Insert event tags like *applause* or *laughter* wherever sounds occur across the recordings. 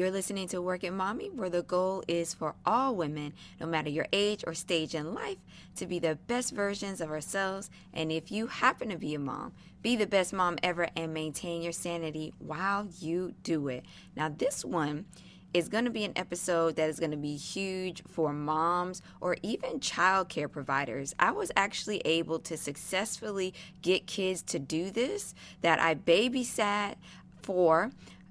You're listening to Working Mommy, where the goal is for all women, no matter your age or stage in life, to be the best versions of ourselves. And if you happen to be a mom, be the best mom ever and maintain your sanity while you do it. Now, this one is going to be an episode that is going to be huge for moms or even childcare providers. I was actually able to successfully get kids to do this that I babysat for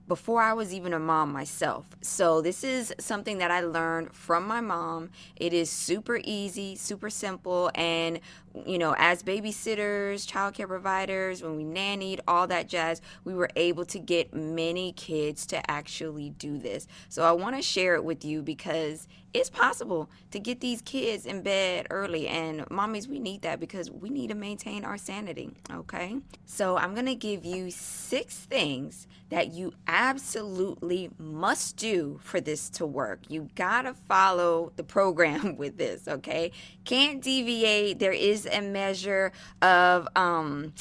before I was even a mom myself. So, this is something that I learned from my mom. It is super easy, super simple, and you know, as babysitters, childcare providers, when we nannied, all that jazz, we were able to get many kids to actually do this. So, I want to share it with you because it's possible to get these kids in bed early. And mommies, we need that because we need to maintain our sanity. Okay. So I'm going to give you six things that you absolutely must do for this to work. You got to follow the program *laughs* with this. Okay. Can't deviate. There is a measure of, um,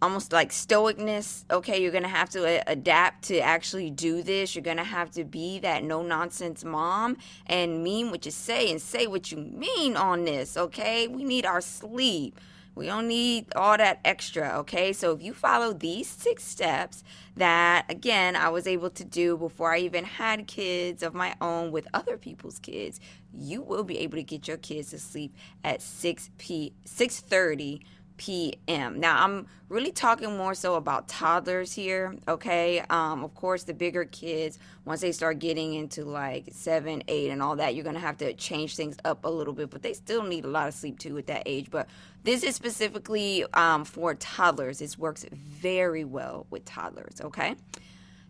almost like stoicness. Okay, you're gonna have to a- adapt to actually do this. You're gonna have to be that no nonsense mom and mean what you say and say what you mean on this. Okay, we need our sleep. We don't need all that extra, okay? So if you follow these six steps that again I was able to do before I even had kids of my own with other people's kids, you will be able to get your kids to sleep at 6 p 6:30 p.m. Now, I'm really talking more so about toddlers here, okay? Um, of course, the bigger kids, once they start getting into like seven, eight, and all that, you're gonna have to change things up a little bit, but they still need a lot of sleep too at that age. But this is specifically um, for toddlers. This works very well with toddlers, okay?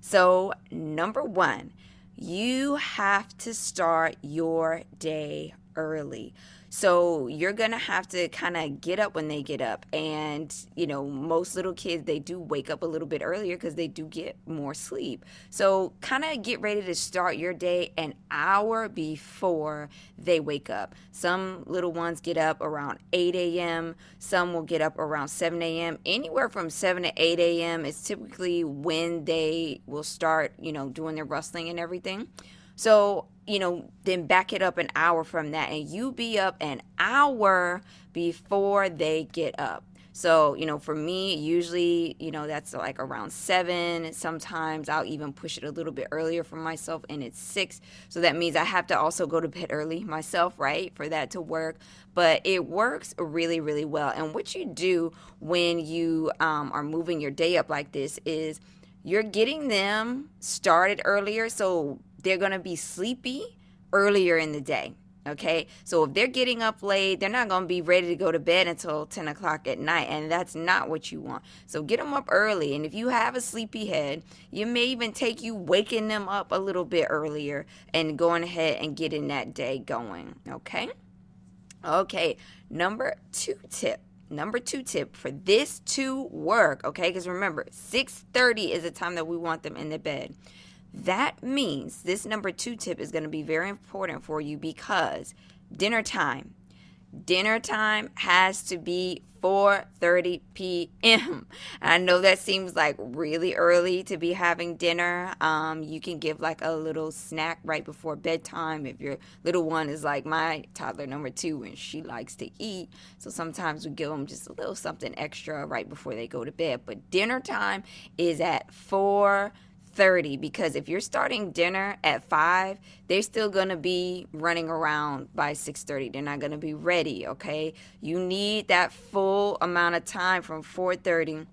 So, number one, you have to start your day early. So you're going to have to kind of get up when they get up. And, you know, most little kids, they do wake up a little bit earlier because they do get more sleep. So kind of get ready to start your day an hour before they wake up. Some little ones get up around 8 a.m., some will get up around 7 a.m. Anywhere from 7 to 8 a.m. is typically when they will start, you know, doing their rustling and everything. So, you know, then back it up an hour from that, and you be up an hour before they get up. So, you know, for me, usually, you know, that's like around seven. Sometimes I'll even push it a little bit earlier for myself, and it's six. So that means I have to also go to bed early myself, right, for that to work. But it works really, really well. And what you do when you um, are moving your day up like this is you're getting them started earlier. So they're going to be sleepy earlier in the day. Okay, so if they're getting up late, they're not going to be ready to go to bed until 10 o'clock at night, and that's not what you want. So get them up early, and if you have a sleepy head, you may even take you waking them up a little bit earlier and going ahead and getting that day going. Okay, okay, number two tip number two tip for this to work okay because remember 6.30 is the time that we want them in the bed that means this number two tip is going to be very important for you because dinner time. Dinner time has to be 4:30 p.m. I know that seems like really early to be having dinner. Um, you can give like a little snack right before bedtime if your little one is like my toddler number two and she likes to eat. So sometimes we give them just a little something extra right before they go to bed. But dinner time is at 4 30 because if you're starting dinner at 5 they're still going to be running around by 6:30 they're not going to be ready okay? You need that full amount of time from 4:30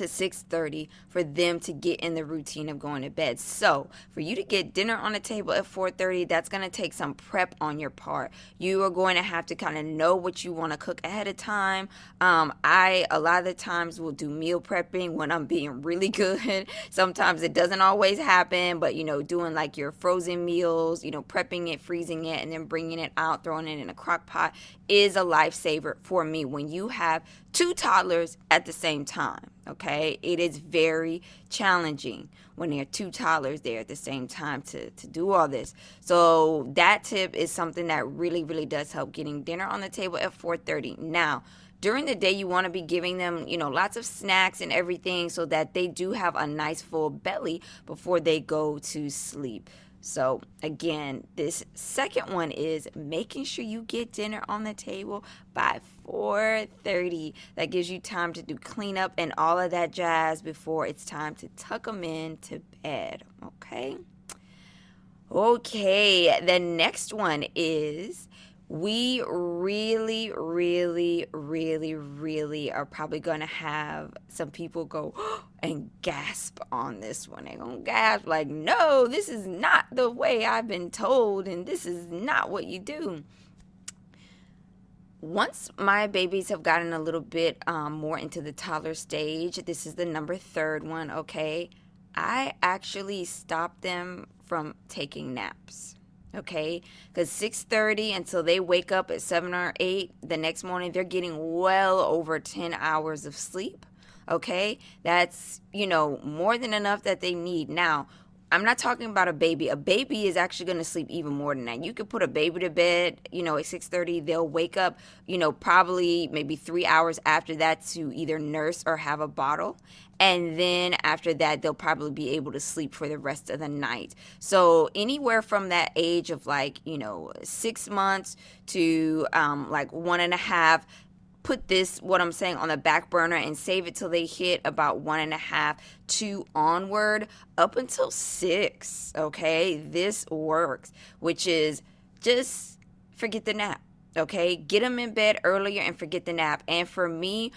to 6:30 for them to get in the routine of going to bed. So, for you to get dinner on the table at 4:30, that's going to take some prep on your part. You are going to have to kind of know what you want to cook ahead of time. Um, I a lot of the times will do meal prepping when I'm being *laughs* really good. Sometimes it doesn't always happen, but you know, doing like your frozen meals, you know, prepping it, freezing it, and then bringing it out, throwing it in a crock pot is a lifesaver for me when you have two toddlers at the same time. Okay, it is very challenging when there are two toddlers there at the same time to, to do all this. So that tip is something that really, really does help getting dinner on the table at 4:30. Now, during the day you want to be giving them you know lots of snacks and everything so that they do have a nice full belly before they go to sleep so again this second one is making sure you get dinner on the table by 4:30 that gives you time to do cleanup and all of that jazz before it's time to tuck them in to bed okay? Okay the next one is we really, really, really, really are probably to have some people go *gasps* and gasp on this one. They're to gasp, like, no, this is not the way I've been told, and this is not what you do. Once my babies have gotten a little bit um, more into the toddler stage, this is the number third one, okay? I actually stop them from taking naps okay? Because 6.30 until they wake up at 7 or 8 the next morning they're getting well over 10 hours of sleep. Okay? That's you know more than enough that they need. Now I'm not talking about a baby. A baby is actually going to sleep even more than that. You could put a baby to bed, you know, at 6:30. They'll wake up, you know, probably maybe 3 hours after that to either nurse or have a bottle. And then after that, they'll probably be able to sleep for the rest of the night. So anywhere from that age of like, you know, six months to um, like one and a half, put this what i'm saying on the back burner and save it till they hit about one and a half two onward up until six okay? This works which is just forget the nap okay? Get them in bed earlier and forget the nap. And for me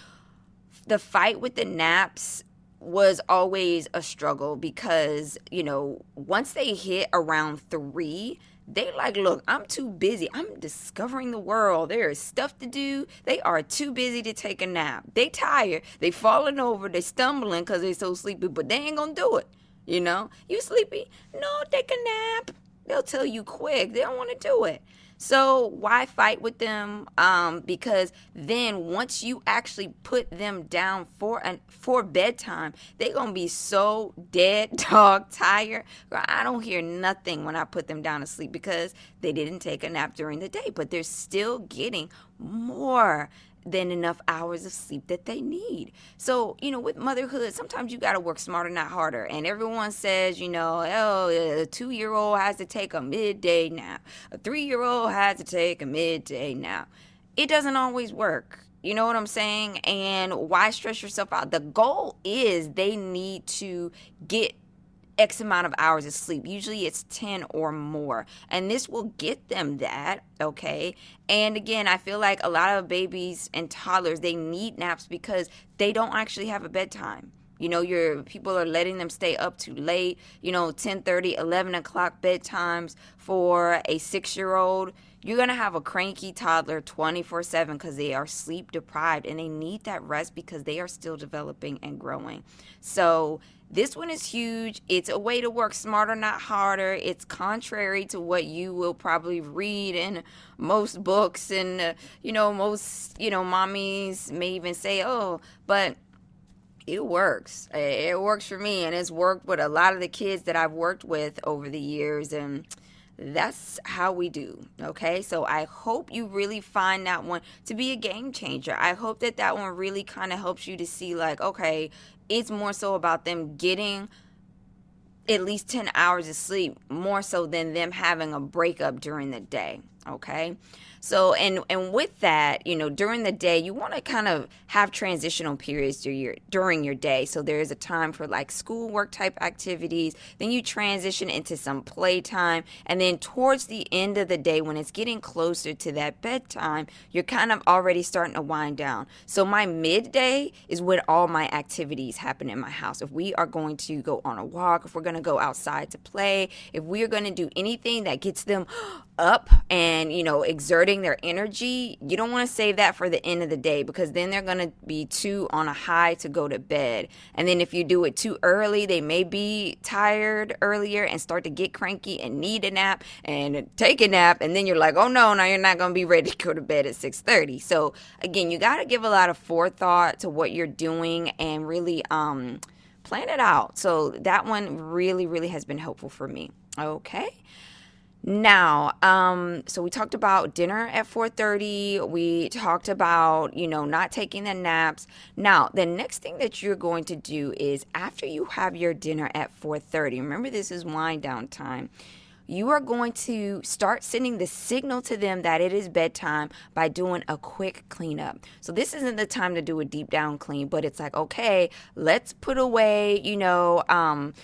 the fight with the naps was always a struggle because you know once they hit around three they like, look, I'm too busy. I'm discovering the world. There is stuff to do. They are too busy to take a nap. They tired. They falling over. They stumbling because they so sleepy, but they ain't gonna do it. You know, you sleepy? No, take a nap. They'll tell you quick. They don't want to do it. So why fight with them? Um, because then once you actually put them down for an for bedtime, they're gonna be so dead *laughs* dog tired. I don't hear nothing when I put them down to sleep because they didn't take a nap during the day, but they're still getting more than enough hours of sleep that they need. So, you know, with motherhood, sometimes you got to work smarter, not harder. And everyone says, you know, oh, a two year old has to take a midday nap, a three year old has to take a midday nap. It doesn't always work. You know what I'm saying? And why stress yourself out? The goal is they need to get X amount of hours of sleep. Usually it's 10 or more. And this will get them that, okay? And again, I feel like a lot of babies and toddlers, they need naps because they don't actually have a bedtime. You know, your people are letting them stay up too late, you know, 10 30, 11 o'clock bedtimes for a six year old. You're going to have a cranky toddler 24 7 because they are sleep deprived and they need that rest because they are still developing and growing. So, this one is huge. It's a way to work smarter, not harder. It's contrary to what you will probably read in most books, and uh, you know, most you know, mommies may even say, "Oh," but it works. It works for me, and it's worked with a lot of the kids that I've worked with over the years, and that's how we do okay? So i hope you really find that one to be a game changer. I hope that that one really kind of helps you to see like okay it's more so about them getting at least 10 hours of sleep more so than them having a breakup during the day okay so and and with that, you know, during the day, you want to kind of have transitional periods during your during your day. So there is a time for like schoolwork type activities, then you transition into some playtime, and then towards the end of the day when it's getting closer to that bedtime, you're kind of already starting to wind down. So my midday is when all my activities happen in my house. If we are going to go on a walk, if we're going to go outside to play, if we are going to do anything that gets them *gasps* up and, you know, exerting their energy, you don't want to save that for the end of the day because then they're going to be too on a high to go to bed. And then if you do it too early, they may be tired earlier and start to get cranky and need a nap and take a nap and then you're like, "Oh no, now you're not going to be *laughs* ready to go to bed at 6:30." So, again, you got to give a lot of forethought to what you're doing and really um plan it out. So, that one really really has been helpful for me. Okay. Now, um, so we talked about dinner at 4:30. We talked about, you know, not taking the naps. Now, the next thing that you're going to do is after you have your dinner at 4:30. Remember this is wind down time. You are going to start sending the signal to them that it is bedtime by doing a quick cleanup. So this isn't the time to do a deep down clean, but it's like, okay, let's put away, you know, um,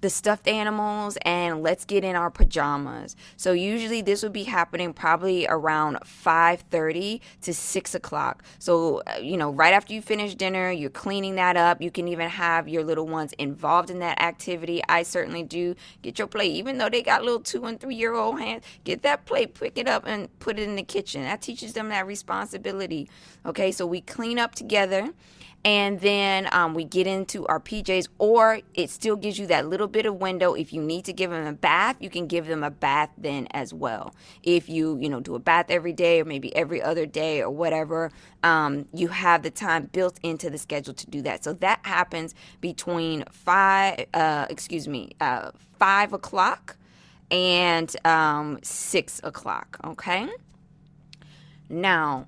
the stuffed animals and let's get in our pajamas. So usually this would be happening probably around 5:30 to 6 o'clock. So uh, you know, right after you finish dinner, you're cleaning that up. You can even have your little ones involved in that activity. I certainly do. Get your plate, even though they got little two and three year old hands. Get that plate, pick it up, and put it in the kitchen. That teaches them that responsibility. Okay, so we clean up together and then um, we get into our PJs, or it still gives you that little bit of window. If you need to give them a bath, you can give them a bath then as well. If you you know do a bath every day or maybe every other day or whatever, um, you have the time built into the schedule to do that. So that happens between five, uh, excuse me, uh, five o'clock and um, six o'clock. Okay. Now,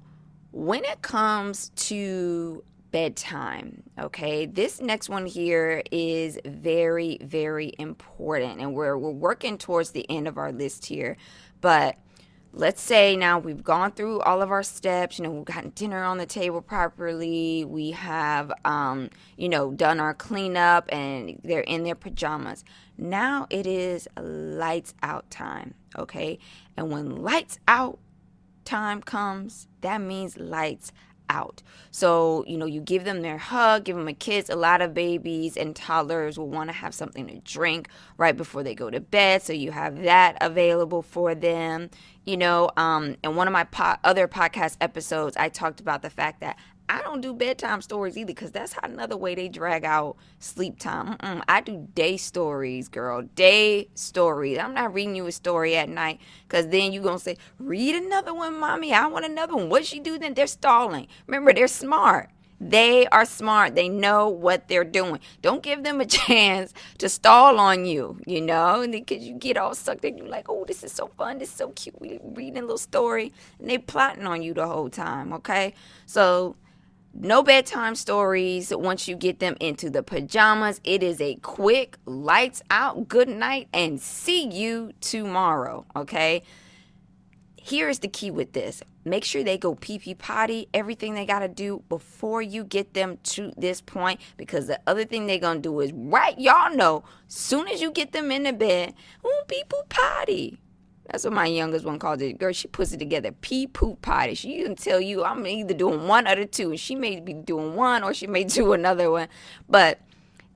when it comes to bedtime. Okay, this next one here is very, very important, and we're we're working towards the end of our list here. But let's say now we've gone through all of our steps. You know, we've gotten dinner on the table properly. We have, um, you know, done our cleanup, and they're in their pajamas. Now it is lights out time. Okay, and when lights out time comes, that means lights out. So, you know, you give them their hug, give them a kiss. A lot of babies and toddlers will want to have something to drink right before they go to bed. So you have that available for them. You know, um, in one of my po- other podcast episodes, I talked about the fact that I don't do bedtime stories either because that's another way they drag out sleep time. Mm-mm. I do day stories, girl. Day stories. I'm not reading you a story at night because then you're going to say, read another one, mommy. I want another one. What she do then? They're stalling. Remember, they're smart. They are smart. They know what they're doing. Don't give them a *laughs* chance to stall on you, you know, because you get all sucked in. You're like, oh, this is so fun. This is so cute. We reading a little story. And they plotting on you the whole time, okay? So no bedtime stories once you get them into the pajamas. It is a quick lights out, good night, and see you tomorrow. Okay. Here's the key with this make sure they go pee pee potty, everything they got to do before you get them to this point. Because the other thing they're going to do is, right, y'all know, soon as you get them in the bed, oh, pee poo potty. That's what my youngest one called it. Girl, she puts it together. Pee poop potty. She can tell you I'm either doing one or the two. And she may be doing one or she may *laughs* do another one. But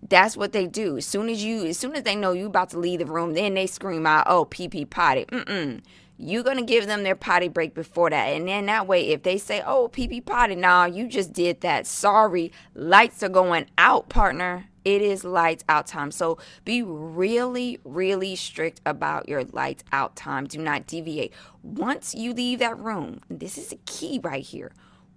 that's what they do. As soon as you, as soon as they know you about to leave the room, then they scream out, "Oh, pee pee potty." Mm-mm. You're gonna give them their potty break before that, and then that way, if they say, "Oh, pee pee potty," nah, you just did that. Sorry, lights are going out, partner it is lights out time. So be really, really strict about your lights out time. Do not deviate. Once you leave that room, this is the key right here.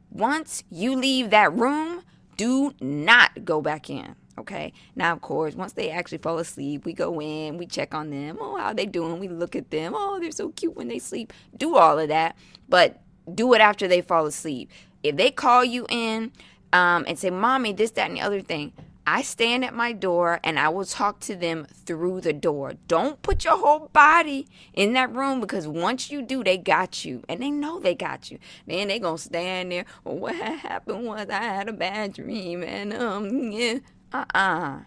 Once you leave that room, do not go back in. Okay. Now, of course, once they actually fall asleep, we go in, we check on them. Oh, how they doing? We look at them. Oh, they're so cute when they sleep. Do all of that, but do it after they fall asleep. If they call you in um, and say, "Mommy, this, that, and the other thing," I stand at my door and I will talk to them through the door. Don't put your whole body in that room because once you do, they got you and they know they got you. Then they gonna stand there. Well, what happened was I had a bad dream and um yeah uh uh-uh. uh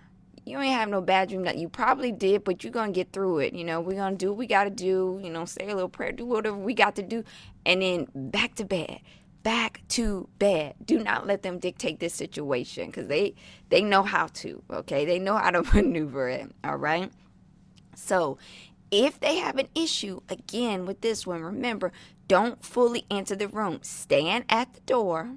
you ain't have no bad dream that you probably did, but you're gonna get through it. You know, we're gonna do what we gotta do, you know, say a little prayer, do whatever we got to do, and then back to bed back to bed. Do not let them dictate this situation because they they know how to. Okay, they know how to *laughs* maneuver it. All right. So, if they have an issue again with this one, remember don't fully enter the room. Stand at the door.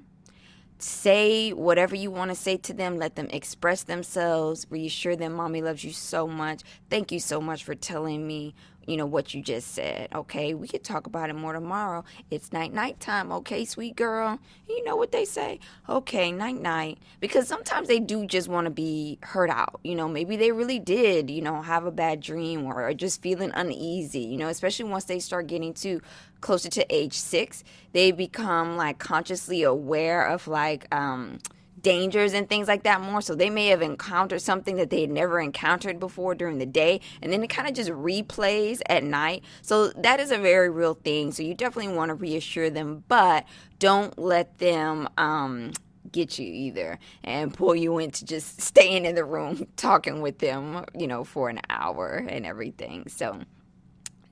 Say whatever you want to say to them. Let them express themselves. Reassure them, mommy loves you so much. Thank you so much for telling me you know, what you just said. Okay, we could talk about it more tomorrow. It's night night time. Okay, sweet girl. You know what they say? Okay, night night. Because sometimes they do just want to be heard out. You know, maybe they really did, you know, have a bad dream or just feeling uneasy, you know, especially once they start getting to closer to age six, they become like consciously aware of like, um, dangers and things like that more. So they may have encountered something that they had never encountered before during the day, and then it kind of just replays at night. So that is a very real thing. So you definitely want to reassure them, but don't let them um, get you either and pull you into just staying in the room *laughs* talking with them, you know, for an hour and everything. So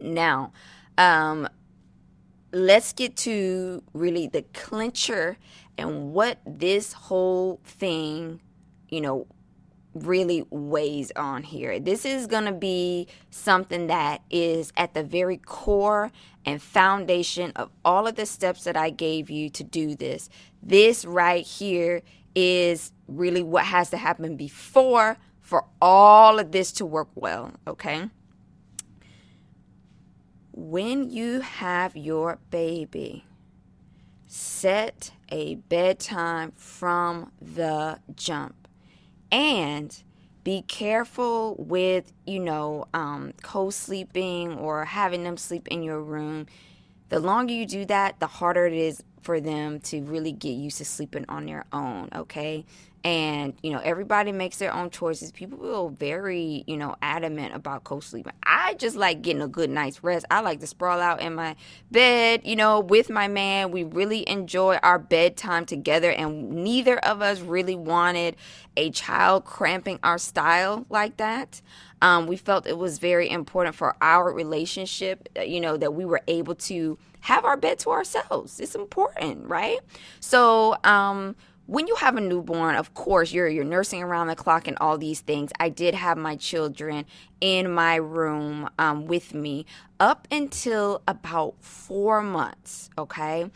now, um, let's get to really the clincher and what this whole thing, you know, really weighs on here. This is going to be something that is at the very core and foundation of all of the steps that I gave you to do this. This right here is really what has to happen before for all of this to work well, okay? When you have your baby, set a bedtime from the jump. And be careful with you know um, co-sleeping or having them sleep in your room. The longer you do that the harder it is for them to really get used to sleeping on their own okay? And you know everybody makes their own choices. People feel very you know adamant about co-sleeping. I just like getting a good night's rest. I like to sprawl out in my bed you know with my man. We really enjoy our bedtime together and neither of us really wanted a child cramping our style like that. Um, we felt it was very important for our relationship uh, you know that we were able to have our bed to ourselves it's important right so um when you have a newborn, of course, you're you're nursing around the clock and all these things. I did have my children in my room um, with me up until about four months. Okay,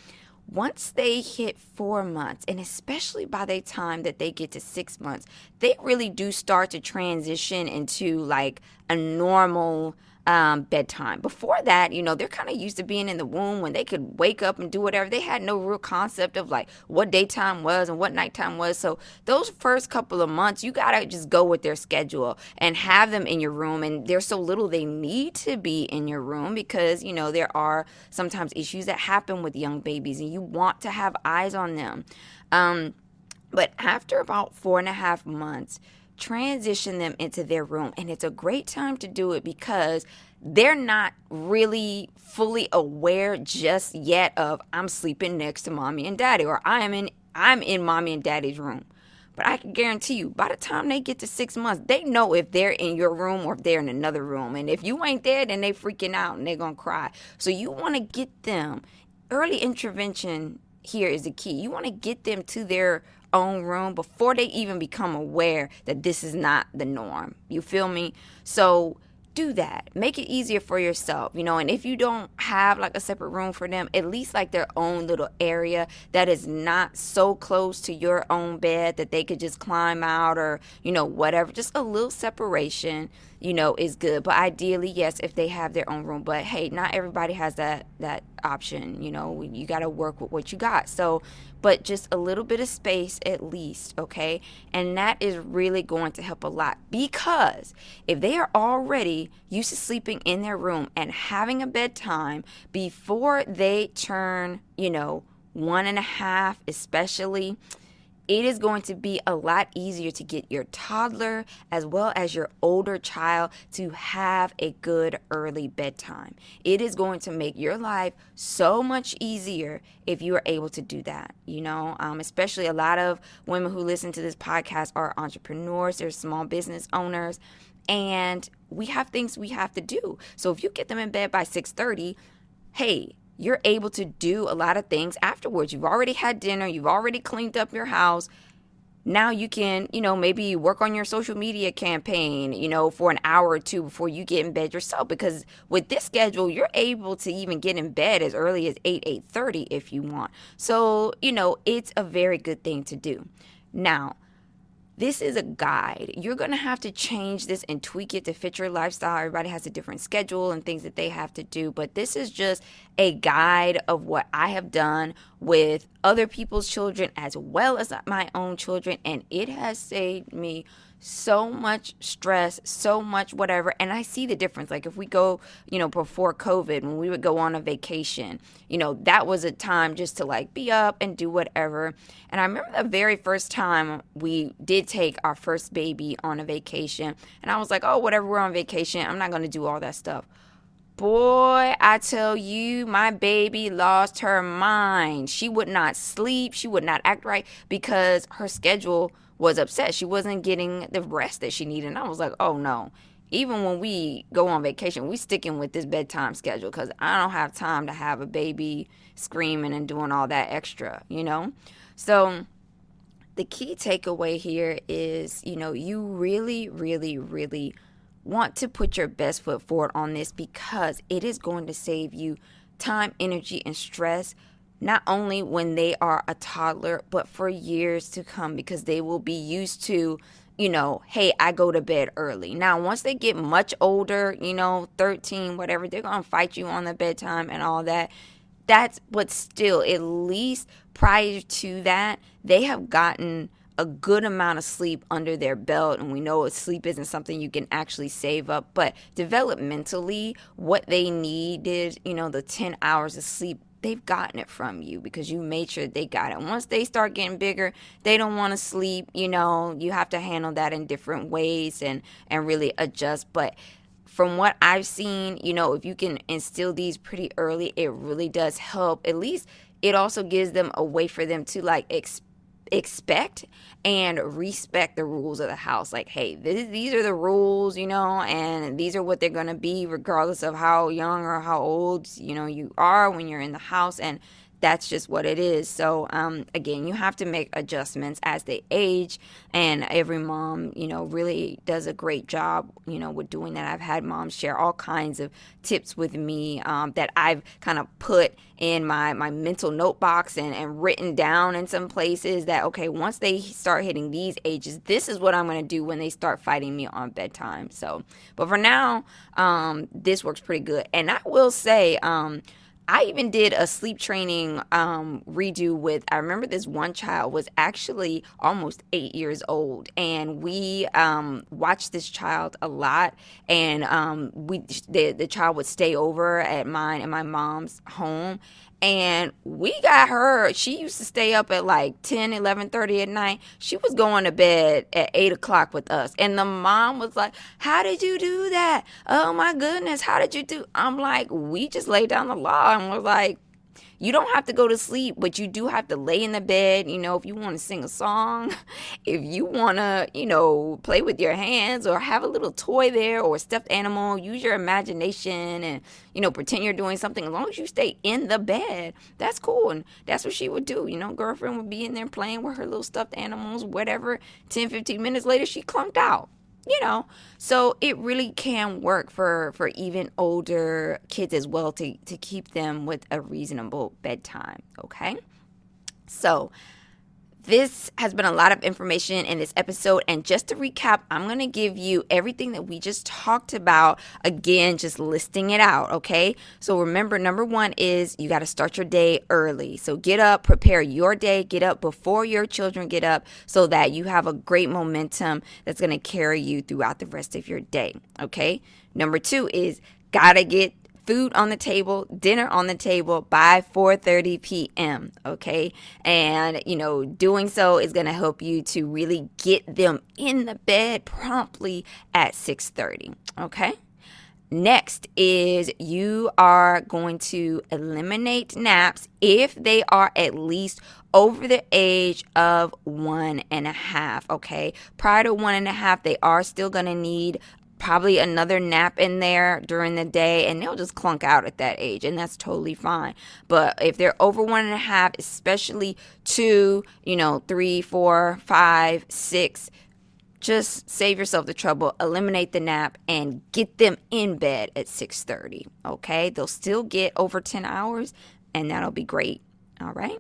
once they hit four months, and especially by the time that they get to six months, they really do start to transition into like a normal um, bedtime. Before that, you know, they're kind of used to being in the womb when they could wake up and do whatever. They had no real concept of like what daytime was and what nighttime was. So those first couple of months, you gotta just go with their schedule and have them in your room. And there's so little they need to be in your room because you know there are sometimes issues that happen with young babies, and you want to have eyes on them. Um, but after about four and a half months transition them into their room. And it's a great time to do it because they're not really fully aware just yet of I'm sleeping next to mommy and daddy or I am in I'm in mommy and daddy's room. But I can guarantee you, by the time they get to six months, they know if they're in your room or if they're in another room. And if you ain't there, then they freaking out and they're gonna cry. So you want to get them early intervention here is the key. You want to get them to their own room before they even become aware that this is not the norm. You feel me? So do that. Make it easier for yourself, you know. And if you don't have like a separate room for them, at least like their own little area that is not so close to your own bed that they could just climb out or, you know, whatever. Just a little separation, you know, is good. But ideally, yes, if they have their own room. But hey, not everybody has that that option, you know. You got to work with what you got. So but just a little bit of space at least, okay? And that is really going to help a lot because if they are already used to sleeping in their room and having a bedtime before they turn, you know, one and a half, especially it is going to be a lot easier to get your toddler as well as your older child to have a good early bedtime. It is going to make your life so much easier if you are able to do that. You know, um, especially a lot of women who listen to this podcast are entrepreneurs, they're small business owners, and we have things we have to do. So if you get them in bed by 6:30, hey, you're able to do a lot of things afterwards. You've already had dinner, you've already cleaned up your house. Now you can, you know, maybe work on your social media campaign, you know, for an hour or two before you get in bed yourself because with this schedule, you're able to even get in bed as early as 8 8:30 if you want. So, you know, it's a very good thing to do. Now, this is a guide. You're going to have to change this and tweak it to fit your lifestyle. Everybody has a different schedule and things that they have to do, but this is just a guide of what I have done with other people's children as well as my own children, and it has saved me so much stress, so much whatever. And I see the difference. Like if we go, you know, before COVID, when we would go on a vacation, you know, that was a time just to like be up and do whatever. And I remember the very first time we did take our first baby on a vacation. And I was like, oh, whatever, we're on vacation. I'm not going to do all that stuff. Boy, I tell you, my baby lost her mind. She would not sleep. She would not act right because her schedule was upset. She wasn't getting the rest that she needed. And I was like, oh no. Even when we go on vacation, we sticking with this bedtime schedule because I don't have time to have a baby screaming and doing all that extra, you know? So the key takeaway here is, you know, you really, really, really want to put your best foot forward on this because it is going to save you time, energy, and stress not only when they are a toddler, but for years to come because they will be used to, you know, hey, I go to bed early. Now, once they get much older, you know, 13, whatever, they're going to fight you on the bedtime and all that. That's, but still, at least prior to that, they have gotten a good amount of sleep under their belt and we know sleep isn't something you can actually save up but developmentally what they needed you know the 10 hours of sleep they've gotten it from you because you made sure they got it. Once they start getting bigger, they don't want to sleep, you know, you have to handle that in different ways and and really adjust, but from what I've seen, you know, if you can instill these pretty early, it really does help. At least it also gives them a way for them to like experience expect and respect the rules of the house. Like, hey, this, these are the rules, you know, and these are what they're going to be, regardless of how young or how old, you know, you are when you're in the house. And that's just what it is. So, um, again, you have to make adjustments as they age, and every mom, you know, really does a great job, you know, with doing that. I've had moms share all kinds of tips with me um, that I've kind of put in my my mental note box and, and written down in some places that okay, once they start hitting these ages, this is what I'm going to do when they start fighting me on bedtime. So, but for now, um, this works pretty good, and I will say. Um, I even did a sleep training um, redo with. I remember this one child was actually almost eight years old, and we um, watched this child a lot. And um, we the, the child would stay over at mine and my mom's home, and we got her she used to stay up at like 10 11 30 at night. She was going to bed at 8 o'clock with us. And the mom was like how did you do that? Oh my goodness how did you do? I'm like we just laid down the law and was like you don't have to go to sleep, but you do have to lay in the bed. You know, if you want to sing a song, *laughs* if you want to, you know, play with your hands or have a little toy there or a stuffed animal, use your imagination and, you know, pretend you're doing something. As long as you stay in the bed, that's cool. And that's what she would do. You know, girlfriend would be in there playing with her little stuffed animals, whatever. 10, 15 minutes later, she clunked out you know? So it really can work for for even older kids as well to to keep them with a reasonable bedtime okay? So this has been a lot of information in this episode. And just to recap, I'm going to give you everything that we just talked about again, just listing it out. Okay. So remember, number one is you got to start your day early. So get up, prepare your day, get up before your children get up so that you have a great momentum that's going to carry you throughout the rest of your day. Okay. Number two is got to get food on the table, dinner on the table by 4:30 p.m., okay? And you know, doing so is going to help you to really get them in the bed promptly at 6:30, okay? Next is you are going to eliminate naps if they are at least over the age of one and a half. Okay. Prior to one and a half, they are still going to need probably another nap in there during the day and they'll just clunk out at that age and that's totally fine. But if they're over one and a half especially two you know three four five six just save yourself the trouble. Eliminate the nap and get them in bed at 6.30 okay? They'll still get over 10 hours and that'll be great all right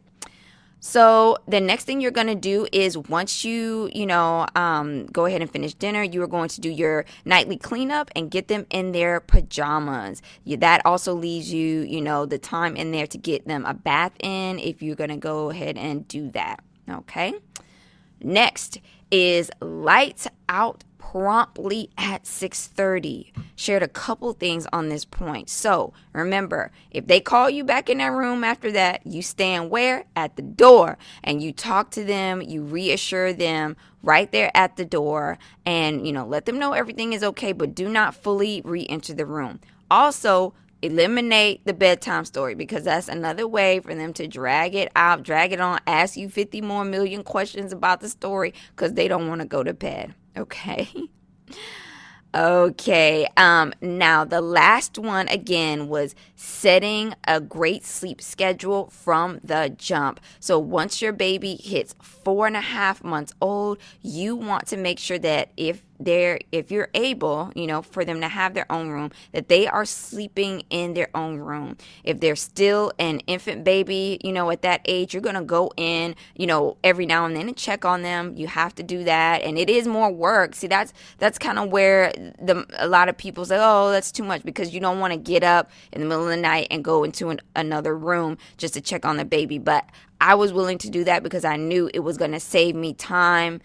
So the next thing you're going to do is once you, you know, um, go ahead and finish dinner, you are going to do your nightly cleanup and get them in their pajamas. That also leaves you, you know, the time in there to get them a bath in if you're going to go ahead and do that. Okay. Next is lights out promptly at 6:30. Shared a couple things on this point. So, remember, if they call you back in that room after that, you stand where? At the door and you talk to them, you reassure them right there at the door and, you know, let them know everything is okay, but do not fully re-enter the room. Also, eliminate the bedtime story because that's another way for them to drag it out, drag it on, ask you 50 more million questions about the story because they don't want to go to bed. Okay. Okay. Um now the last one again was setting a great sleep schedule from the jump. So once your baby hits four and a half months old, you want to make sure that if they're if you're able you know for them to have their own room that they are sleeping in their own room. If they're still an infant baby you know at that age you're going to go in you know every now and then and check on them. You have to do that and it is more work. See that's that's kind of where the a lot of people say oh that's too much because you don't want to get up in the middle of the night and go into an, another room just to check on the baby. But I was willing to do that because I knew it was going to save me time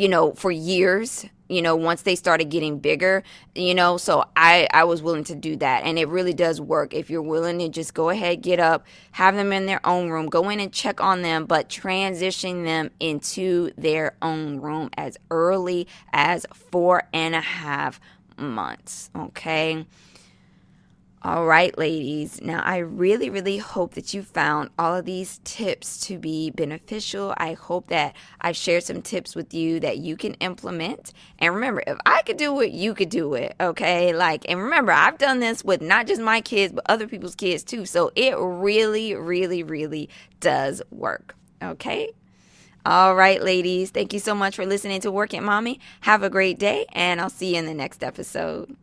you know for years you know once they started getting bigger you know so i i was willing to do that. And it really does work. If you're willing to just go ahead get up have them in their own room go in and check on them but transition them into their own room as early as four and a half months okay all right, ladies. Now, I really, really hope that you found all of these tips to be beneficial. I hope that I've shared some tips with you that you can implement. And remember, if I could do it, you could do it. Okay. Like, and remember, I've done this with not just my kids, but other people's kids too. So it really, really, really does work. Okay. All right, ladies. Thank you so much for listening to Work It Mommy. Have a great day, and I'll see you in the next episode.